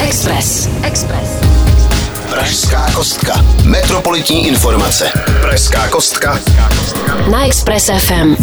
Express. Express. Pražská kostka. Metropolitní informace. Pražská kostka. Na Express FM.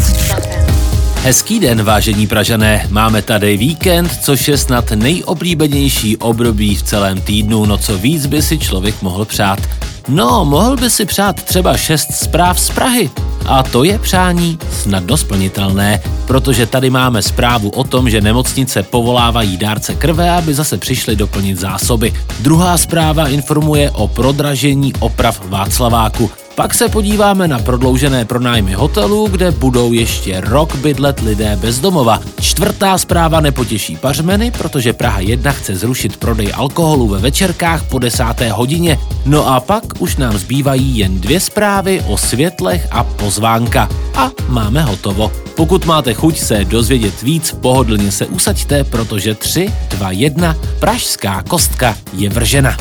Hezký den, vážení Pražané. Máme tady víkend, což je snad nejoblíbenější období v celém týdnu, no co víc by si člověk mohl přát. No, mohl by si přát třeba šest zpráv z Prahy. A to je přání snadno splnitelné, protože tady máme zprávu o tom, že nemocnice povolávají dárce krve, aby zase přišli doplnit zásoby. Druhá zpráva informuje o prodražení oprav Václaváku. Pak se podíváme na prodloužené pronájmy hotelů, kde budou ještě rok bydlet lidé bez domova. Čtvrtá zpráva nepotěší pařmeny, protože Praha 1 chce zrušit prodej alkoholu ve večerkách po desáté hodině. No a pak už nám zbývají jen dvě zprávy o světlech a pozvánka. A máme hotovo. Pokud máte chuť se dozvědět víc, pohodlně se usaďte, protože 3, 2, 1, Pražská kostka je vržena.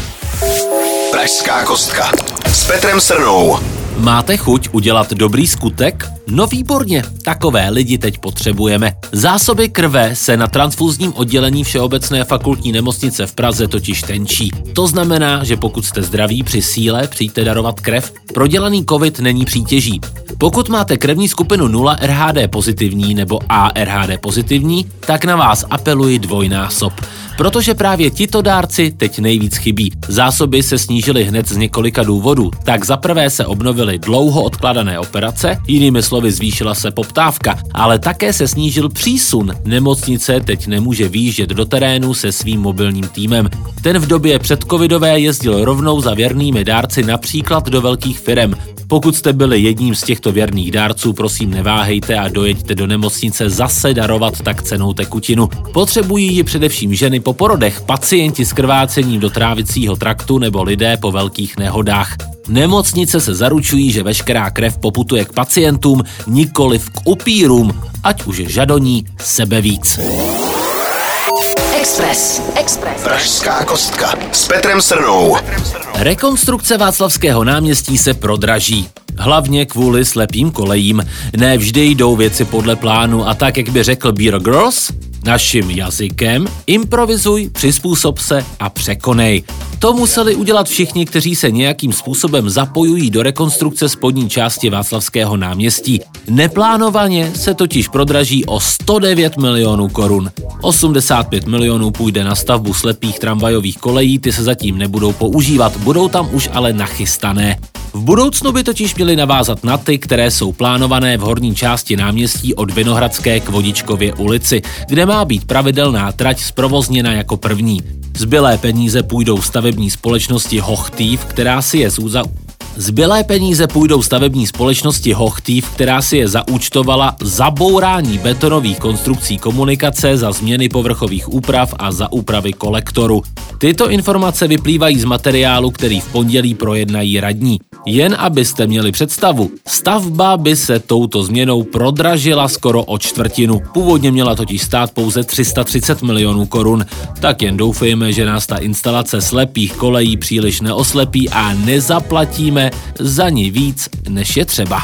Pražská kostka. S Petrem Srnou. Máte chuť udělat dobrý skutek? No výborně, takové lidi teď potřebujeme. Zásoby krve se na transfuzním oddělení Všeobecné fakultní nemocnice v Praze totiž tenčí. To znamená, že pokud jste zdraví při síle, přijďte darovat krev. Prodělaný covid není přítěží. Pokud máte krevní skupinu 0 RHD pozitivní nebo ARHD pozitivní, tak na vás apeluji dvojnásob. Protože právě tito dárci teď nejvíc chybí. Zásoby se snížily hned z několika důvodů. Tak za prvé se obnovily dlouho odkladané operace, jinými slovy zvýšila se poptávka, ale také se snížil přísun. Nemocnice teď nemůže výjíždět do terénu se svým mobilním týmem. Ten v době předcovidové jezdil rovnou za věrnými dárci například do velkých firem. Pokud jste byli jedním z těchto věrných dárců, prosím neváhejte a dojeďte do nemocnice zase darovat tak cenou tekutinu. Potřebují ji především ženy po porodech, pacienti s krvácením do trávicího traktu nebo lidé po velkých nehodách. Nemocnice se zaručují, že veškerá krev poputuje k pacientům, nikoli k upírům, ať už žadoní sebe víc. Express. Express. Pražská kostka. S Petrem Srnou. Rekonstrukce Václavského náměstí se prodraží. Hlavně kvůli slepým kolejím. Ne vždy jdou věci podle plánu a tak, jak by řekl Beer Girls, naším jazykem, improvizuj, přizpůsob se a překonej. To museli udělat všichni, kteří se nějakým způsobem zapojují do rekonstrukce spodní části Václavského náměstí. Neplánovaně se totiž prodraží o 109 milionů korun. 85 milionů půjde na stavbu slepých tramvajových kolejí, ty se zatím nebudou používat, budou tam už ale nachystané. V budoucnu by totiž měly navázat na ty, které jsou plánované v horní části náměstí od Vinohradské k Vodičkově ulici, kde má být pravidelná trať zprovozněna jako první. Zbylé peníze půjdou stavební společnosti Hochtýv, která si je zúza Zbylé peníze půjdou stavební společnosti Hochtýv, která si je zaúčtovala za bourání betonových konstrukcí komunikace, za změny povrchových úprav a za úpravy kolektoru. Tyto informace vyplývají z materiálu, který v pondělí projednají radní. Jen abyste měli představu, stavba by se touto změnou prodražila skoro o čtvrtinu. Původně měla totiž stát pouze 330 milionů korun. Tak jen doufejme, že nás ta instalace slepých kolejí příliš neoslepí a nezaplatíme za ní víc, než je třeba.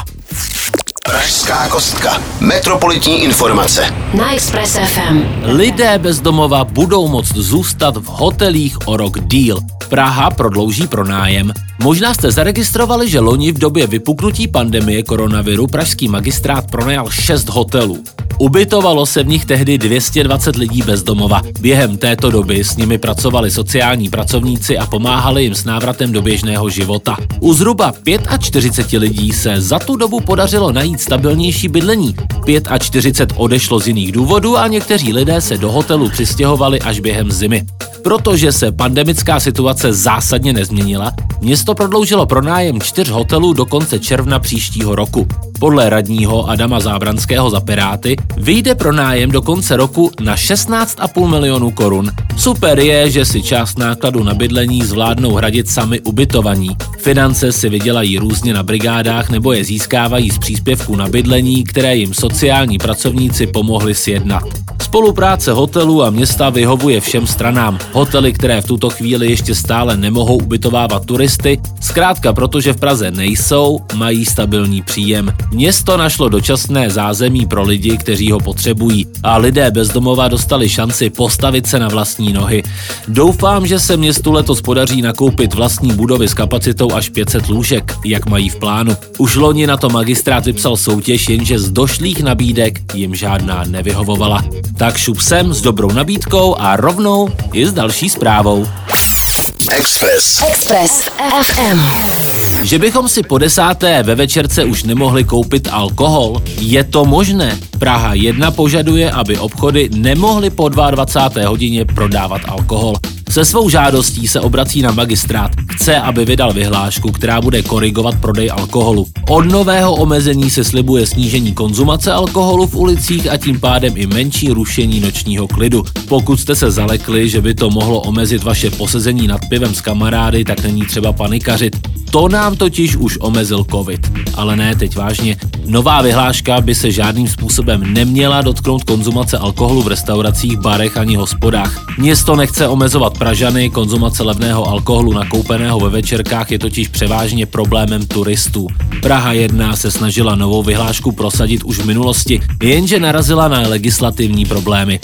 Pražská kostka. Metropolitní informace. Na Express FM. Lidé bez domova budou moct zůstat v hotelích o rok díl. Praha prodlouží pronájem. Možná jste zaregistrovali, že loni v době vypuknutí pandemie koronaviru pražský magistrát pronajal 6 hotelů. Ubytovalo se v nich tehdy 220 lidí bez domova. Během této doby s nimi pracovali sociální pracovníci a pomáhali jim s návratem do běžného života. U zhruba 45 lidí se za tu dobu podařilo najít stabilnější bydlení. 45 odešlo z jiných důvodů a někteří lidé se do hotelu přistěhovali až během zimy. Protože se pandemická situace zásadně nezměnila, město prodloužilo pronájem čtyř hotelů do konce června příštího roku. Podle radního Adama Zábranského za Piráty vyjde pronájem do konce roku na 16,5 milionů korun. Super je, že si část nákladu na bydlení zvládnou hradit sami ubytovaní. Finance si vydělají různě na brigádách nebo je získávají z příspěvků na bydlení, které jim sociální pracovníci pomohli sjednat. Spolupráce hotelů a města vyhovuje všem stranám. Hotely, které v tuto chvíli ještě stále nemohou ubytovávat turisty, zkrátka protože v Praze nejsou, mají stabilní příjem. Město našlo dočasné zázemí pro lidi, kteří ho potřebují a lidé bezdomova dostali šanci postavit se na vlastní nohy. Doufám, že se městu letos podaří nakoupit vlastní budovy s kapacitou až 500 lůžek, jak mají v plánu. Už loni na to magistrát vypsal soutěž, jenže z došlých nabídek jim žádná nevyhovovala. Tak šup sem s dobrou nabídkou a rovnou i s další zprávou. Express. Express FM. Že bychom si po desáté ve večerce už nemohli koupit alkohol? Je to možné. Praha 1 požaduje, aby obchody nemohly po 22. hodině prodávat alkohol. Se svou žádostí se obrací na magistrát. Chce, aby vydal vyhlášku, která bude korigovat prodej alkoholu. Od nového omezení se slibuje snížení konzumace alkoholu v ulicích a tím pádem i menší rušení nočního klidu. Pokud jste se zalekli, že by to mohlo omezit vaše posezení nad pivem s kamarády, tak není třeba panikařit. To nám totiž už omezil covid. Ale ne, teď vážně. Nová vyhláška by se žádným způsobem neměla dotknout konzumace alkoholu v restauracích, barech ani hospodách. Město nechce omezovat Pražany, konzumace levného alkoholu nakoupeného ve večerkách je totiž převážně problémem turistů. Praha 1 se snažila novou vyhlášku prosadit už v minulosti, jenže narazila na legislativní problémy.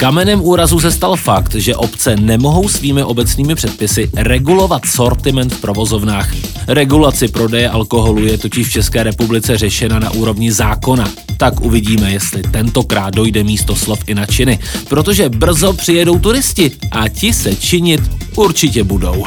Kamenem úrazu se stal fakt, že obce nemohou svými obecnými předpisy regulovat sortiment v provozovnách. Regulaci prodeje alkoholu je totiž v České republice řešena na úrovni zákona. Tak uvidíme, jestli tentokrát dojde místo slov i na činy, protože brzo přijedou turisti a ti se činit určitě budou.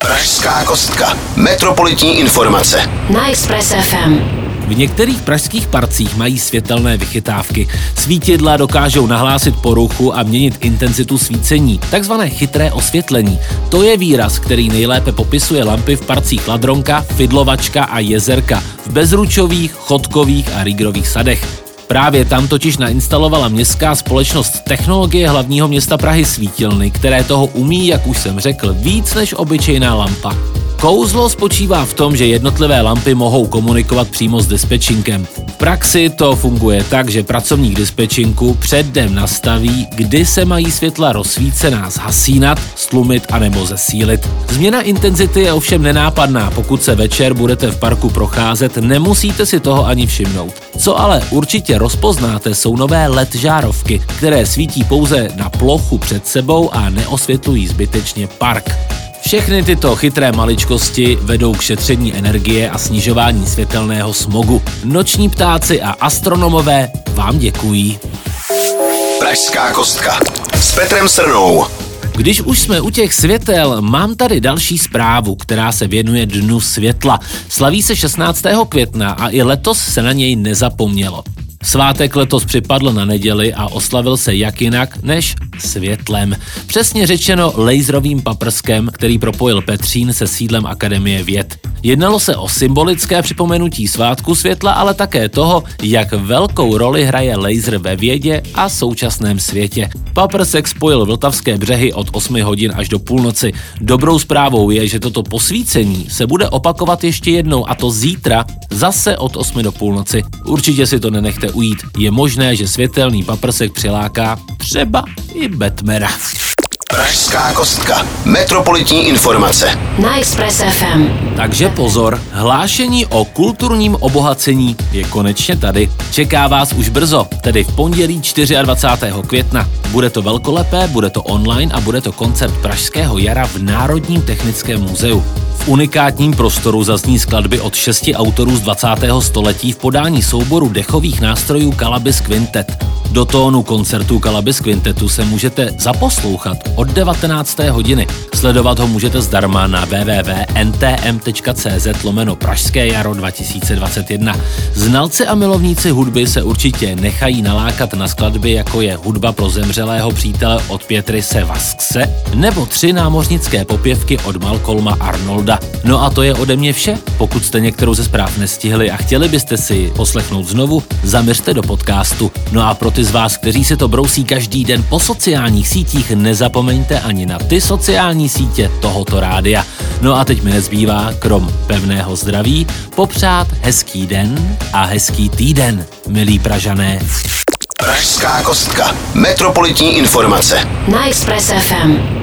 Pražská kostka. Metropolitní informace. Na Express FM. V některých pražských parcích mají světelné vychytávky. Svítidla dokážou nahlásit poruchu a měnit intenzitu svícení, takzvané chytré osvětlení. To je výraz, který nejlépe popisuje lampy v parcích Ladronka, Fidlovačka a Jezerka, v bezručových, chodkových a rigrových sadech. Právě tam totiž nainstalovala městská společnost technologie hlavního města Prahy svítilny, které toho umí, jak už jsem řekl, víc než obyčejná lampa. Kouzlo spočívá v tom, že jednotlivé lampy mohou komunikovat přímo s dispečinkem. V praxi to funguje tak, že pracovník dispečinku předem nastaví, kdy se mají světla rozsvícená zhasínat, stlumit anebo zesílit. Změna intenzity je ovšem nenápadná, pokud se večer budete v parku procházet, nemusíte si toho ani všimnout. Co ale určitě rozpoznáte, jsou nové LED žárovky, které svítí pouze na plochu před sebou a neosvětlují zbytečně park. Všechny tyto chytré maličkosti vedou k šetření energie a snižování světelného smogu. Noční ptáci a astronomové vám děkují. Pražská kostka. S Petrem Srnou. Když už jsme u těch světel, mám tady další zprávu, která se věnuje Dnu světla. Slaví se 16. května a i letos se na něj nezapomnělo. Svátek letos připadl na neděli a oslavil se jak jinak než světlem. Přesně řečeno laserovým paprskem, který propojil Petřín se sídlem Akademie věd. Jednalo se o symbolické připomenutí svátku světla, ale také toho, jak velkou roli hraje laser ve vědě a současném světě. Paprsek spojil vltavské břehy od 8 hodin až do půlnoci. Dobrou zprávou je, že toto posvícení se bude opakovat ještě jednou a to zítra zase od 8 do půlnoci. Určitě si to nenechte ujít. Je možné, že světelný paprsek přiláká třeba i Batmana. Pražská kostka. Metropolitní informace. Na Express FM. Takže pozor, hlášení o kulturním obohacení je konečně tady. Čeká vás už brzo, tedy v pondělí 24. května. Bude to velkolepé, bude to online a bude to koncert Pražského jara v Národním technickém muzeu. V unikátním prostoru zazní skladby od šesti autorů z 20. století v podání souboru dechových nástrojů Calabis Quintet. Do tónu koncertu Calabis Quintetu se můžete zaposlouchat od 19. hodiny. Sledovat ho můžete zdarma na www.ntm.cz lomeno Pražské jaro 2021. Znalci a milovníci hudby se určitě nechají nalákat na skladby, jako je hudba pro zemřelého přítele od Pětrise Vaskse nebo tři námořnické popěvky od Malcolma Arnolda. No a to je ode mě vše. Pokud jste některou ze zpráv nestihli a chtěli byste si poslechnout znovu, zaměřte do podcastu. No a pro ty z vás, kteří se to brousí každý den po sociálních sítích, nezapomeňte ani na ty sociální sítě tohoto rádia. No a teď mi nezbývá, krom pevného zdraví, popřát hezký den a hezký týden, milí Pražané. Pražská kostka. Metropolitní informace. Na Express FM.